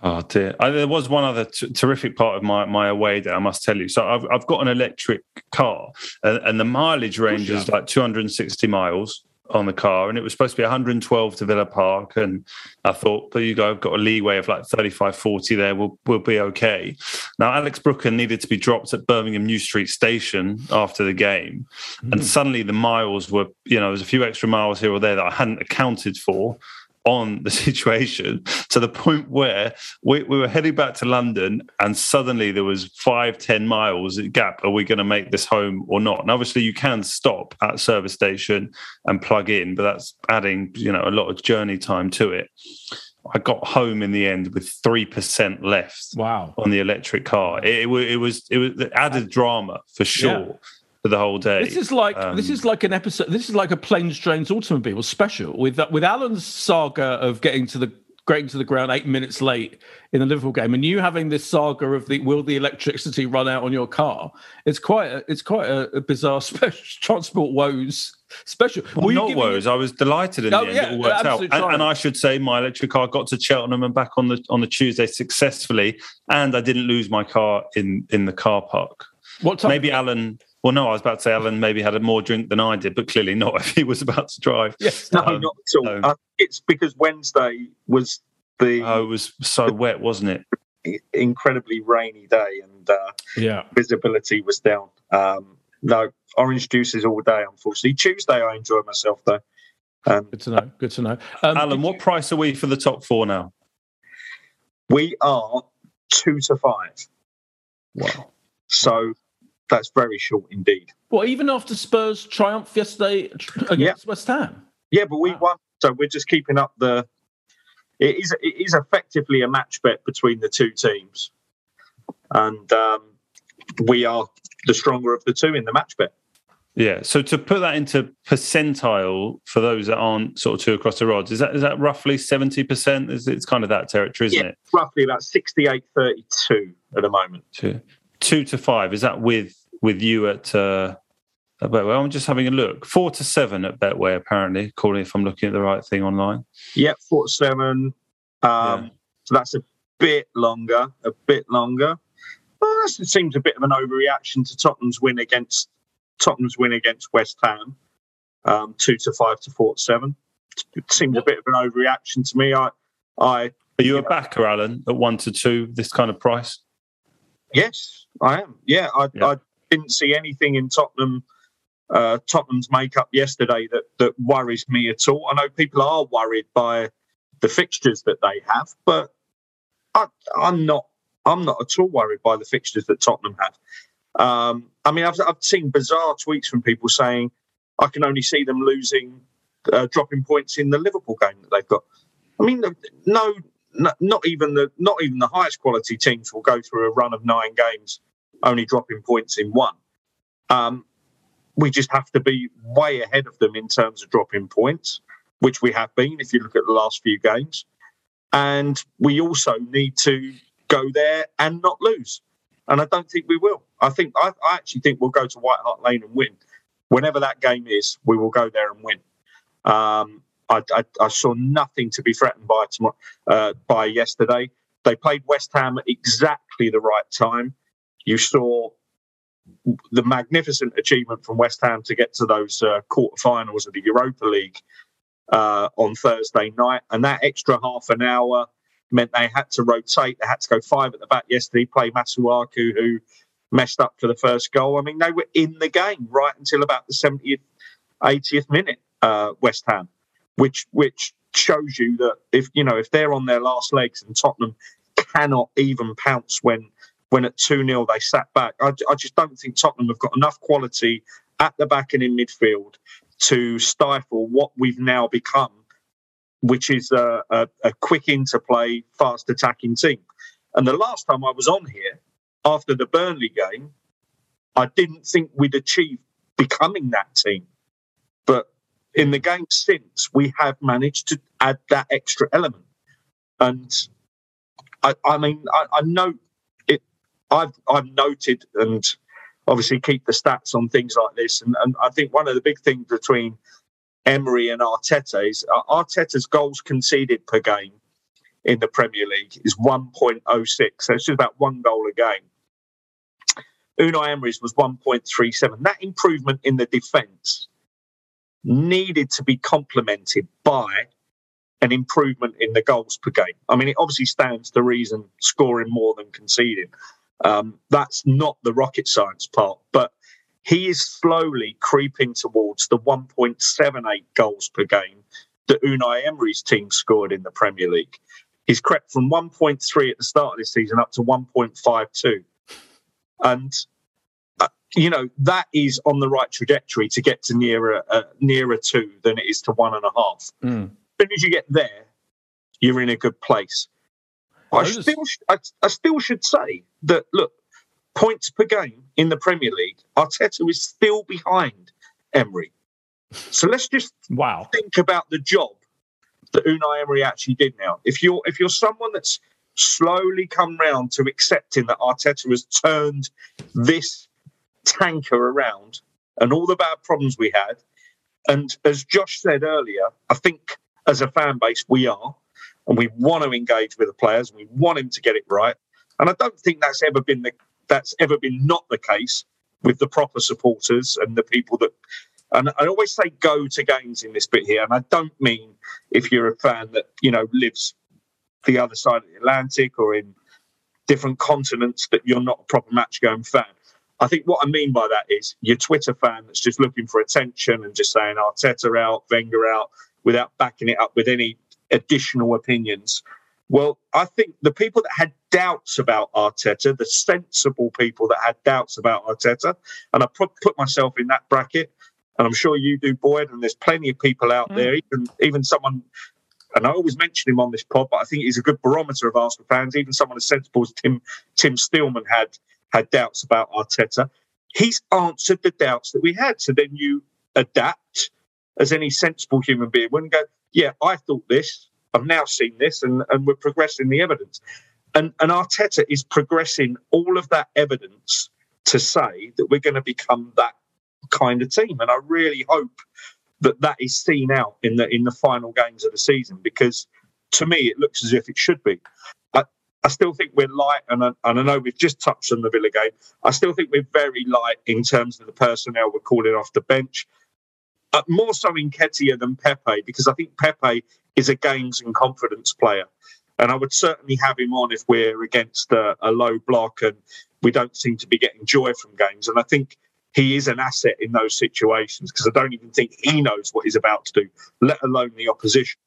Oh dear! I, there was one other t- terrific part of my, my away day. I must tell you. So I've I've got an electric car, and, and the mileage range is like 260 miles on the car and it was supposed to be 112 to Villa Park and I thought there you go I've got a leeway of like 35 40 there. We'll, we'll be okay. Now Alex Brooker needed to be dropped at Birmingham New Street station after the game mm. and suddenly the miles were you know there's a few extra miles here or there that I hadn't accounted for on the [LAUGHS] situation to the point where we, we were heading back to London and suddenly there was five, ten miles gap. Are we going to make this home or not? And obviously you can stop at service station and plug in, but that's adding, you know, a lot of journey time to it. I got home in the end with three percent left. Wow! On the electric car, it, it, it was it was added drama for sure. Yeah. For the whole day. This is like um, this is like an episode. This is like a planes, trains, automobile special with with Alan's saga of getting to the getting to the ground eight minutes late in the Liverpool game, and you having this saga of the will the electricity run out on your car? It's quite a, it's quite a, a bizarre [LAUGHS] special transport woes special. Well, not woes. I was delighted in oh, the end. Yeah, it all worked out, and, and, I should say my electric car got to Cheltenham and back on the on the Tuesday successfully, and I didn't lose my car in in the car park. What time? Maybe Alan well, no, I was about to say Alan maybe had a more drink than I did, but clearly not [LAUGHS] if he was about to drive. Yes, no, um, not at all. So. Uh, it's because Wednesday was the. Oh, it was so wet, wasn't it? Incredibly rainy day, and uh, yeah, visibility was down. Um, no, orange juices all day, unfortunately. Tuesday, I enjoy myself though. Um, Good to know. Good to know. Um, Alan, what you... price are we for the top four now? We are two to five. Wow. So that's very short indeed. Well, even after Spurs triumph yesterday against yeah. West Ham. Yeah, but we wow. won, so we're just keeping up the. It is it is effectively a match bet between the two teams, and um, we are the stronger of the two in the match bet. Yeah. So to put that into percentile for those that aren't sort of two across the rods, is that is that roughly seventy percent? Is it's kind of that territory, isn't yeah, it? Roughly about 68 32 at the moment. Two two to five. Is that with with you at uh, at Betway? I'm just having a look. Four to seven at Betway, apparently, according if I'm looking at the right thing online. Yep, four to seven. Um, yeah. So that's a bit longer. A bit longer. Well, that seems a bit of an overreaction to Tottenham's win against Tottenham's win against West Ham, um, two to five to four to seven. It seems a bit of an overreaction to me. I, I. Are you a backer, Alan, at one to two? This kind of price? Yes, I am. Yeah, I, yeah. I didn't see anything in Tottenham. Uh, Tottenham's makeup yesterday that that worries me at all. I know people are worried by the fixtures that they have, but I, I'm not. I'm not at all worried by the fixtures that Tottenham have. Um, I mean, I've, I've seen bizarre tweets from people saying I can only see them losing, uh, dropping points in the Liverpool game that they've got. I mean, no, not even the not even the highest quality teams will go through a run of nine games, only dropping points in one. Um, we just have to be way ahead of them in terms of dropping points, which we have been if you look at the last few games. And we also need to go there and not lose. And I don't think we will. I think I, I actually think we'll go to White Hart Lane and win. Whenever that game is, we will go there and win. Um, I, I, I, saw nothing to be threatened by tomorrow, uh, by yesterday. They played West Ham at exactly the right time. You saw the magnificent achievement from West Ham to get to those uh, quarterfinals of the Europa League uh, on Thursday night, and that extra half an hour meant they had to rotate. They had to go five at the back yesterday, play Masuaku, who messed up for the first goal. I mean, they were in the game right until about the 70th, 80th minute, uh, West Ham which which shows you that if you know if they're on their last legs and Tottenham cannot even pounce when when at 2 0 they sat back. I, I, just don't think Tottenham have got enough quality at the back and in midfield to stifle what we've now become, which is a, a, a quick interplay, fast attacking team. And the last time I was on here after the Burnley game, I didn't think we'd achieve becoming that team. But in the game since, we have managed to add that extra element. And I, I mean, I, I know it. I've I've noted and obviously keep the stats on things like this. And, and I think one of the big things between Emery and Arteta is uh, Arteta's goals conceded per game in the Premier League is 1.06. So it's just about one goal a game. Unai Emery's was 1.37. That improvement in the defence needed to be complemented by an improvement in the goals per game. I mean, it obviously stands to reason scoring more than conceding. Um, that's not the rocket science part, but he is slowly creeping towards the 1.78 goals per game that Unai Emery's team scored in the Premier League. He's crept from 1.3 at the start of this season up to 1.52. And, you know, that is on the right trajectory to get to nearer, uh, nearer two than it is to one and a half. Mm. As soon as you get there, you're in a good place. I Those- still, I, I still should say that, look, points per game in the Premier League, Arteta is still behind Emery. So let's just Wow. think about the job that Unai Emery actually did now. If you're if you're someone that's slowly come round to accepting that Arteta has turned this tanker around and all the bad problems we had, and as Josh said earlier, I think as a fan base we are, and we want to engage with the players, we want him to get it right. And I don't think that's ever been the that's ever been not the case with the proper supporters and the people that and I always say go to games in this bit here, and I don't mean if you're a fan that you know lives the other side of the Atlantic or in different continents that you're not a proper match going fan. I think what I mean by that is your Twitter fan that's just looking for attention and just saying Arteta out, Wenger out, without backing it up with any additional opinions. Well, I think the people that had doubts about Arteta, the sensible people that had doubts about Arteta, and I put, myself in that bracket, and I'm sure you do, Boyd, and there's plenty of people out Mm. there, even even someone, and I always mention him on this pod, but I think he's a good barometer of Arsenal fans. Even someone as sensible as Tim Tim Stillman had had doubts about Arteta. He's answered the doubts that we had. So then you adapt as any sensible human being would and go, yeah, I thought this. I've now seen this, and, and we're progressing the evidence. And, and Arteta is progressing all of that evidence to say that we're going to become that kind of team. And I really hope that that is seen out in the in the final games of the season because to me it looks as if it should be. I still think we're light, and I, and I know we've just touched on the Villa game. I still think we're very light in terms of the personnel we're calling off the bench. Uh, more so in Nketiah than Pepe because I think Pepe is a games and confidence player. And I would certainly have him on if we're against a, a low block and we don't seem to be getting joy from games. And I think he is an asset in those situations because I don't even think he knows what he's about to do, let alone the opposition.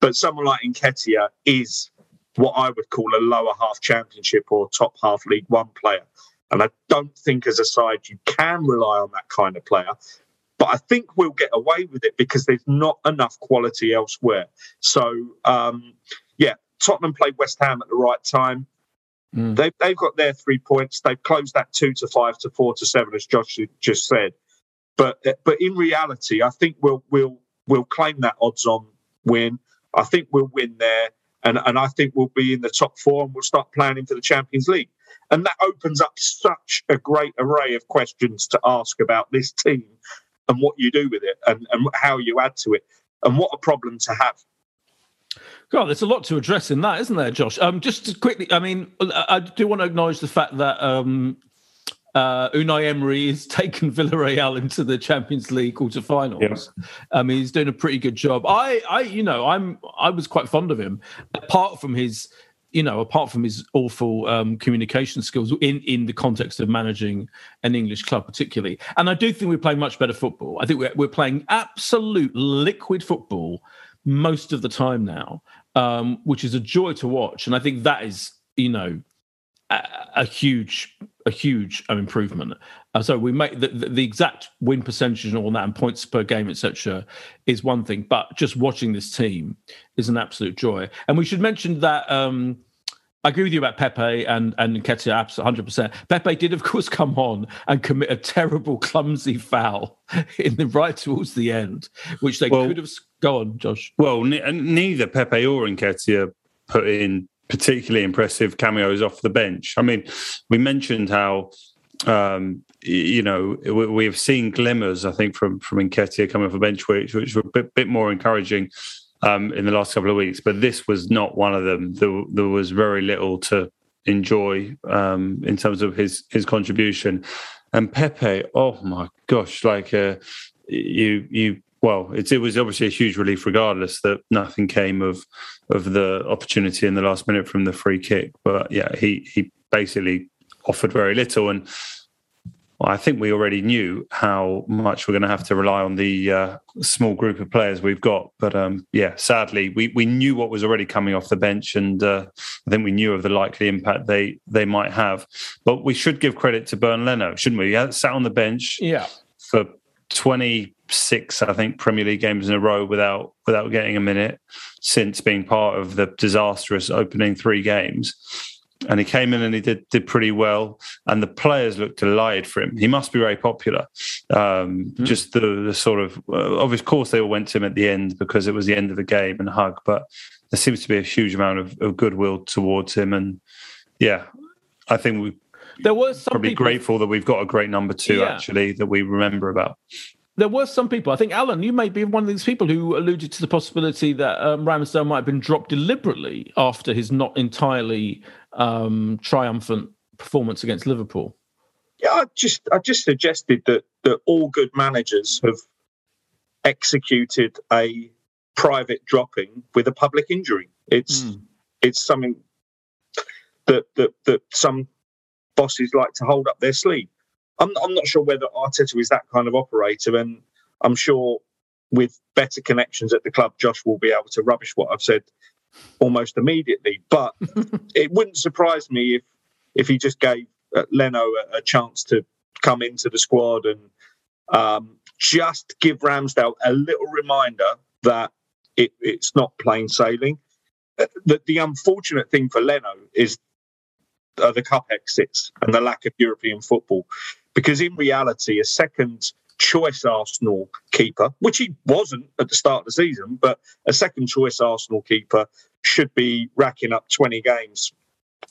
But someone like Nketiah is what I would call a lower half championship or top half League One player. And I don't think as a side you can rely on that kind of player. But I think we'll get away with it because there's not enough quality elsewhere. So, um, yeah, Tottenham played West Ham at the right time. Mm. They've, they've got their three points. They've closed that two to five to four to seven, as Josh just said. But but in reality, I think we'll we'll we'll claim that odds on win. I think we'll win there, and and I think we'll be in the top four, and we'll start planning for the Champions League. And that opens up such a great array of questions to ask about this team and what you do with it, and, and how you add to it, and what a problem to have. God, there's a lot to address in that, isn't there, Josh? Um, just quickly, I mean, I do want to acknowledge the fact that um, uh, Unai Emery has [LAUGHS] taken Villarreal into the Champions League quarterfinals. I mean, he's doing a pretty good job. I, I, you know, I'm, I was quite fond of him, apart from his, you know, apart from his awful um, communication skills in in the context of managing an English club, particularly. And I do think we're playing much better football. I think we're, we're playing absolute liquid football most of the time now, um, which is a joy to watch. And I think that is, you know, a, a huge, a huge um, improvement. Uh, so we make the, the, the exact win percentage and all that, and points per game, etc., is one thing. But just watching this team is an absolute joy. And we should mention that. Um, I agree with you about Pepe and and Nketiah, absolutely, hundred percent. Pepe did, of course, come on and commit a terrible, clumsy foul in the right towards the end, which they Well- could have. Go on, Josh. Well, ne- neither Pepe or Nketiah put in particularly impressive cameos off the bench. I mean, we mentioned how um, you know we, we have seen glimmers, I think, from from Nketiah coming off the bench, which which were a bit, bit more encouraging um, in the last couple of weeks. But this was not one of them. There, there was very little to enjoy um, in terms of his his contribution. And Pepe, oh my gosh, like uh, you you well, it, it was obviously a huge relief, regardless that nothing came of of the opportunity in the last minute from the free kick. But yeah, he he basically offered very little, and I think we already knew how much we're going to have to rely on the uh, small group of players we've got. But um, yeah, sadly, we, we knew what was already coming off the bench, and uh, I think we knew of the likely impact they they might have. But we should give credit to Bernd Leno, shouldn't we? He sat on the bench yeah. for 26, I think, Premier League games in a row without without getting a minute since being part of the disastrous opening three games and he came in and he did did pretty well, and the players looked delighted for him. He must be very popular. Um, mm. Just the, the sort of, uh, of course, they all went to him at the end because it was the end of the game and hug, but there seems to be a huge amount of, of goodwill towards him, and yeah, I think we. There was probably people... grateful that we've got a great number two yeah. actually that we remember about there were some people. I think Alan, you may be one of these people who alluded to the possibility that um, Ramsdale might have been dropped deliberately after his not entirely um, triumphant performance against Liverpool. Yeah, I just I just suggested that that all good managers have executed a private dropping with a public injury. It's mm. it's something that that that some bosses like to hold up their sleeve. I'm, I'm not sure whether Arteta is that kind of operator, and I'm sure with better connections at the club, Josh will be able to rubbish what I've said almost immediately. But [LAUGHS] it wouldn't surprise me if if he just gave uh, Leno a, a, chance to come into the squad and um, just give Ramsdale a little reminder that it, it's not plain sailing. Uh, the, the unfortunate thing for Leno is uh, the cup exits and the lack of European football because in reality, a second choice Arsenal keeper, which he wasn't at the start of the season, but a second choice Arsenal keeper should be racking up 20 games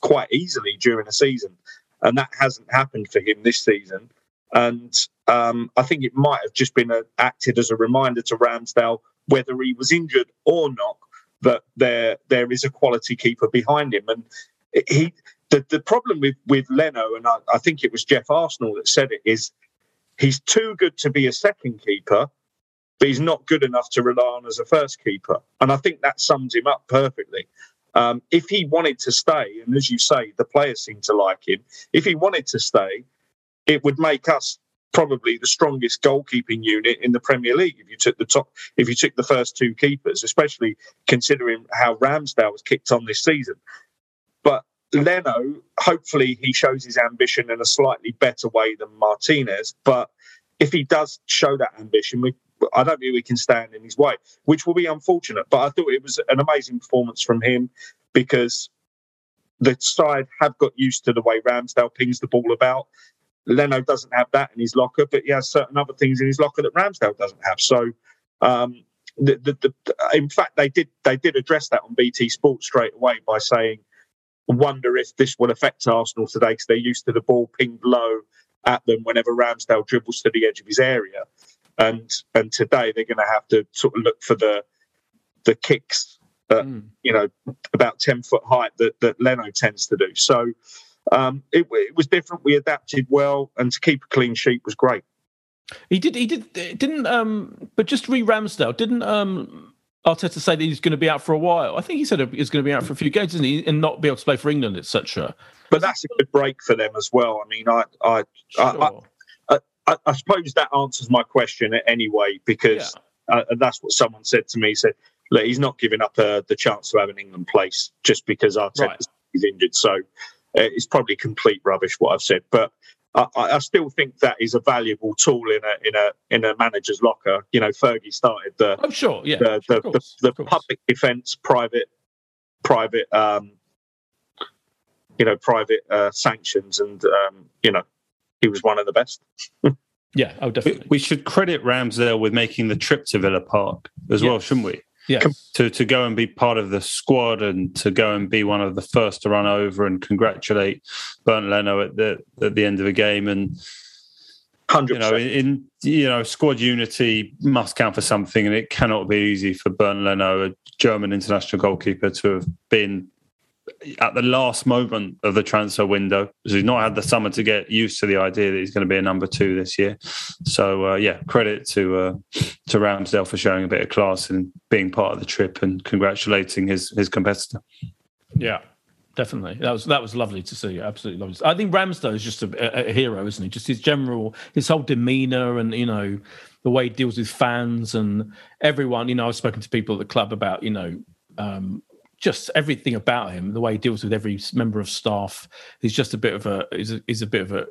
quite easily during a season. And that hasn't happened for him this season. And um, I think it might have just been a, acted as a reminder to Ramsdale, whether he was injured or not, that there there is a quality keeper behind him. And he the, the problem with, with Leno, and I, I think it was Jeff Arsenal that said it, is he's too good to be a second keeper, but he's not good enough to rely on as a first keeper. And I think that sums him up perfectly. Um, if he wanted to stay, and as you say, the players seem to like him, if he wanted to stay, it would make us probably the strongest goalkeeping unit in the Premier League if you took the top if you took the first two keepers, especially considering how Ramsdale was kicked on this season. But Leno, hopefully, he shows his ambition in a slightly better way than Martinez. But if he does show that ambition, we, I don't think we can stand in his way, which will be unfortunate. But I thought it was an amazing performance from him because the side have got used to the way Ramsdale pings the ball about. Leno doesn't have that in his locker, but he has certain other things in his locker that Ramsdale doesn't have. So, um, the, the, the, in fact, they did they did address that on BT Sports straight away by saying wonder if this will affect Arsenal today because they're used to the ball pinged low at them whenever Ramsdale dribbles to the edge of his area, and and today they're going to have to sort of look for the the kicks, at, mm. you know, about ten foot height that that Leno tends to do. So um, it, it was different. We adapted well, and to keep a clean sheet was great. He did. He did. Didn't. Um. But just re Ramsdale didn't. Um. Arteta say that he's going to be out for a while. I think he said he's going to be out for a few games, isn't he, and not be able to play for England, etc. But that's a good break for them as well. I mean, I, I, sure. I, I, I, suppose that answers my question anyway because yeah. uh, that's what someone said to me. He said, "Look, he's not giving up uh, the chance to have an England place just because Arteta right. is injured." So uh, it's probably complete rubbish what I've said, but I, I, still think that is a valuable tool in a in a in a manager's locker. You know, Fergie started the I'm sure, yeah, the the, course, the, the public defence, private private um, you know private uh, sanctions, and um, you know he was one of the best. [LAUGHS] yeah, oh definitely. We, we, should credit Ramsdale with making the trip to Villa Park as yes. well, shouldn't we? Yes. To to go and be part of the squad and to go and be one of the first to run over and congratulate Bernd Leno at the at the end of the game and 100%. you know in you know squad unity must count for something and it cannot be easy for Bernd Leno, a German international goalkeeper, to have been at the last moment of the transfer window because he's not had the summer to get used to the idea that he's going to be a number two this year. So uh, yeah, credit to uh, to Ramsdale for showing a bit of class and being part of the trip and congratulating his his competitor. Yeah. definitely. That was that was lovely to see. Absolutely lovely. I think Ramsdale is just a, a, hero, isn't he? Just his general, his whole demeanour, and you know, the way he deals with fans and everyone. You know, I've spoken to people at the club about you know. Um, just everything about him, the way he deals with every member of staff, he's just a bit of a is a, is a bit of a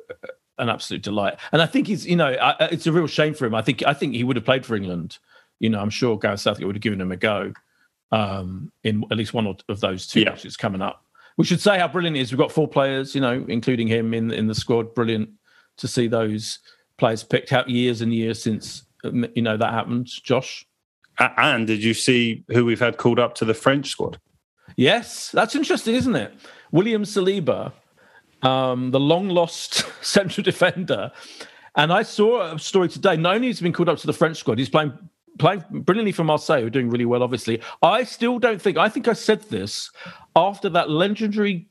an absolute delight. And I think he's, you know, I, it's a real shame for him. I think I think he would have played for England. You know, I'm sure Gareth Southgate would have given him a go um, in at least one of those two yeah. matches coming up. We should say how brilliant it is. We've got four players, you know, including him in in the squad. Brilliant to see those players picked out years and years since um, you know that happened. Josh, and did you see who we've had called up to the French squad? Yes, that's interesting, isn't it? William Saliba, um, the long lost [LAUGHS] central defender. And I saw a story today. Not only has been called up to the French squad, he's playing playing brilliantly for Marseille, are doing really well, obviously. I still don't think, I think I said this after that legendary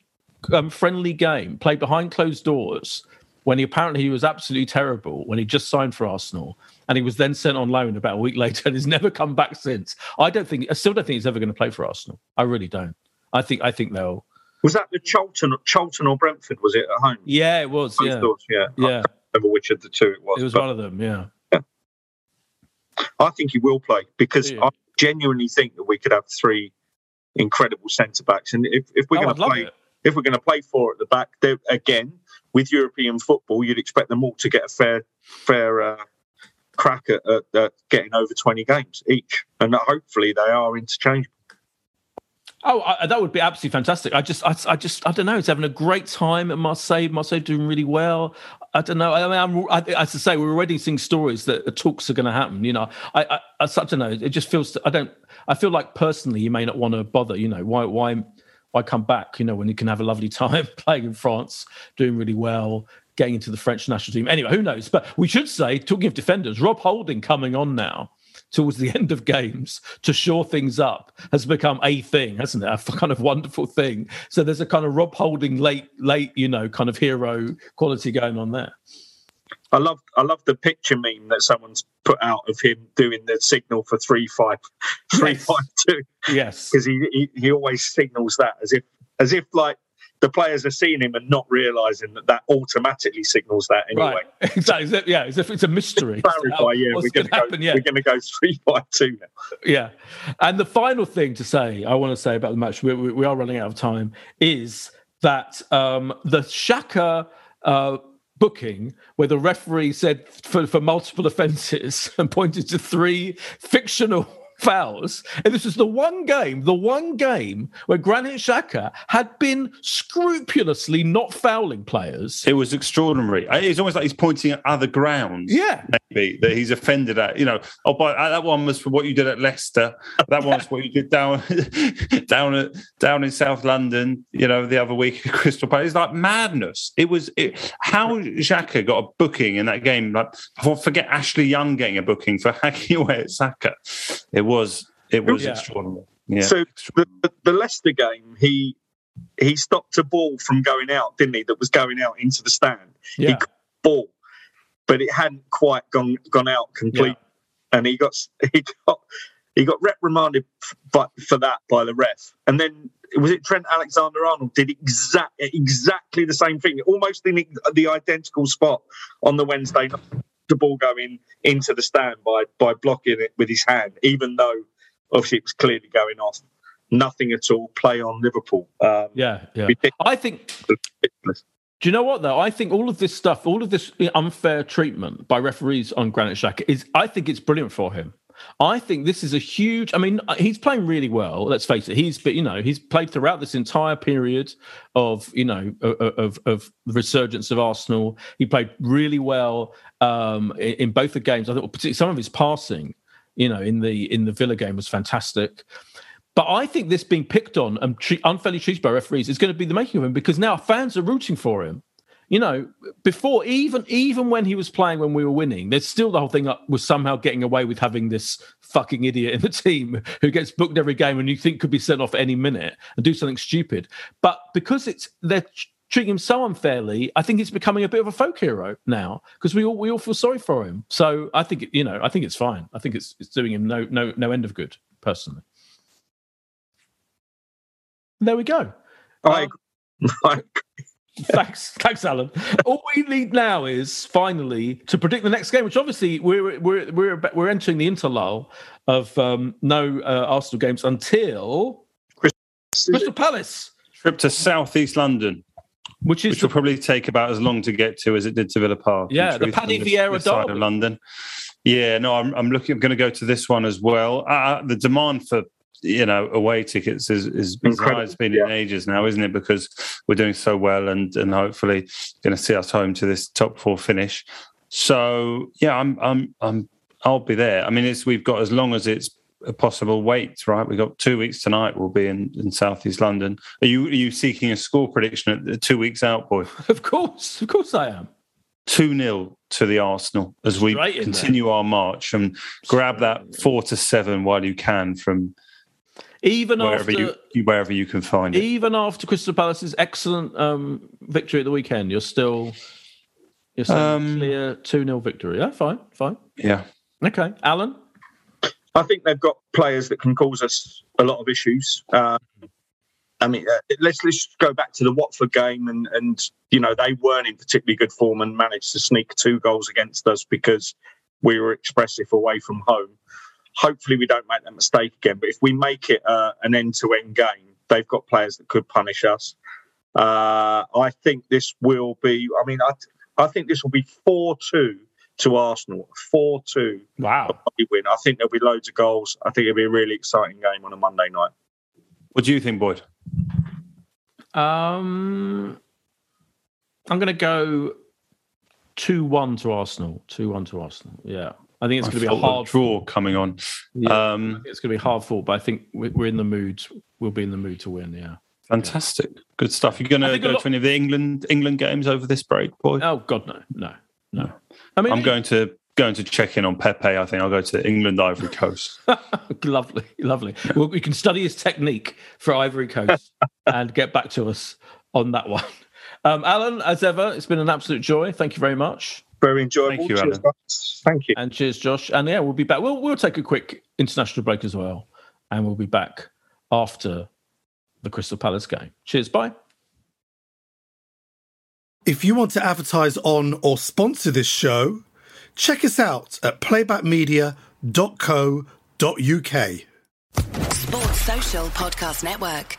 um, friendly game played behind closed doors when he apparently he was absolutely terrible when he just signed for Arsenal and he was then sent on loan about a week [LAUGHS] later and has never come back since. I don't think I still don't think he's ever going to play for Arsenal. I really don't. I think I think they'll. Was that the Charlton, Charlton or Brentford? Was it at home? Yeah, it was. Yeah, doors, yeah, yeah. Remember which of the two it was. It was one of them. Yeah. yeah. I think he will play because I genuinely think that we could have three incredible centre backs, and if, if we're oh, going to play. If we're going to play four at the back, again with European football, you'd expect them all to get a fair, fair uh, crack at, at, at getting over 20 games each, and hopefully they are interchangeable. Oh, I, that would be absolutely fantastic. I just, I, I, just, I don't know. It's having a great time at Marseille. Marseille doing really well. I don't know. I mean, I'm, I, as I say, we're already seeing stories that talks are going to happen. You know, I, I, I, I don't know. It just feels. I don't. I feel like personally, you may not want to bother. You know, why, why, why come back? You know, when you can have a lovely time [LAUGHS] playing in France, doing really well, getting into the French national team. Anyway, who knows? But we should say, talking of defenders, Rob Holding coming on now towards the [LAUGHS] end of games to shore things up has become a thing, hasn't it? A kind of wonderful thing. So there's a kind of Rob Holding late, late, you know, kind of hero quality going on there. I love I love the picture meme that someone's put out of him doing the signal for three five [LAUGHS] three yes. five two. Yes, because he, he he always signals that as if as if like the players are seeing him and not realizing that that automatically signals that anyway. Right. [LAUGHS] Exactly. Yeah, as if it's a mystery. Clarify. Yeah, we're going to go. Yeah. We're going to go three by two now. Yeah, and the final thing to say, I want to say about the match, we, we, we are running out of time, is that um, the Xhaka. Uh, booking where the referee said for, for multiple offences [LAUGHS] and pointed to three fictional [LAUGHS] fouls. And this was the one game, the one game where Granit Xhaka had been scrupulously not fouling players. It was extraordinary. It's almost like he's pointing at other grounds. Yeah. Maybe that he's offended at. You know, oh, but uh, that one was for what you did at Leicester. That one was what you did down [LAUGHS] down at down in South London, you know, the other week at Crystal Palace. It's like madness. It was it, how Xhaka got a booking in that game. Like forget Ashley Young getting a booking for [LAUGHS] hacking away at Saka. It was it was yeah. extraordinary. Yeah. So the, the Leicester game, he he stopped a ball from going out, didn't he? That was going out into the stand. Yeah. He got ball, but it hadn't quite gone gone out completely, yeah. and he got [LAUGHS] he got he got reprimanded but for that by the ref, and then was it Trent Alexander Arnold did exact exactly the same thing, almost in the identical spot on the Wednesday night the ball going into the stand by by blocking it with his hand, even though obviously it was clearly going off. Nothing at all. Play on Liverpool. Um, yeah, yeah. I think. [LAUGHS] Do you know what though? I think all of this stuff, all of this unfair treatment by referees on Granit Xhaka is, I think it's brilliant for him. I think this is a huge. I mean, he's playing really well. Let's face it. He's, but you know, he's played throughout this entire period of you know of of the resurgence of Arsenal. He played really well um, in, both the games. I thought particularly some of his passing, you know, in the in the Villa game was fantastic. But I think this being picked on and unfairly treated by referees is going to be the making of him because now fans are rooting for him you know, before even even when he was playing when we were winning, there's still the whole thing was somehow getting away with having this fucking idiot in the [LAUGHS] team who gets booked every game and you think could be sent off any minute and do something stupid. But because it's they're treating him so unfairly, I think it's becoming a bit of a folk hero now because we all we all feel sorry for him. So I think you know I think it's fine. I think it's it's doing him no no no end of good personally. There we go. I, um, [LAUGHS] thanks, thanks, Alan. All we need now is finally to predict the next game, which obviously we're we're we're we're entering the interlull of um, no uh, Arsenal games until Crystal Palace trip to Southeast London, which is which will probably take about as long to get to as it did to Villa Park. Yeah, the Paddy Vieira side of London. Yeah, no, I'm, I'm looking. I'm going to go to this one as well. Uh, the demand for you know away tickets is is has been yeah. in ages now, isn't it? Because we're doing so well and and hopefully going to see us home to this top four finish. So yeah, I'm I'm I'm I'll be there. I mean, it's we've got as long as it's a possible wait, right? We've got two weeks tonight. We'll be in, in southeast London. Are you are you seeking a score prediction at the two weeks out, boy? [LAUGHS] Of course, of course, I am. 2 0 to the Arsenal as we continue our march and grab that four to seven while you can from even wherever after you wherever you can find it. Even after Crystal Palace's excellent um, victory at the weekend, you're still you're still um, clear two 0 victory. Yeah, fine, fine. Yeah. Okay, Alan. I think they've got players that can cause us a lot of issues. Uh, I mean, uh, let's let's go back to the Watford game, and and you know they weren't in particularly good form and managed to sneak two goals against us because we were expressive away from home hopefully we don't make that mistake again. But if we make it uh, an end-to-end game, they've got players that could punish us. Uh, I think this will be. I mean, I, I think this will be four-two to Arsenal. Four-two. Wow. Win. I think there'll be loads of goals. I think it'll be a really exciting game on a Monday night. What do you think, Boyd? Um, I'm going to go two-one to Arsenal. Two-one to Arsenal. Yeah. I think it's going to be a hard draw coming on. Yeah, um, it's going to be hard fought, but I think we're in the mood. We'll be in the mood to win. Yeah. Fantastic, good stuff. You're going to go lot... to any of the England England games over this break, boy? Oh God, no, no, no. I mean, I'm going to going to check in on Pepe. I think I'll go to England Ivory [LAUGHS] Coast. [LAUGHS] lovely, lovely. Well, we can study his technique for Ivory Coast [LAUGHS] and get back to us on that one. Um, Alan, as ever, it's been an absolute joy. Thank you very much. Very enjoyable. Thank you, cheers, Thank you. And cheers, Josh. And yeah, we'll be back. We'll we'll take a quick international break as well, and we'll be back after the Crystal Palace game. Cheers. Bye. If you want to advertise on or sponsor this show, check us out at playbackmedia.co.uk. Sports Social Podcast Network.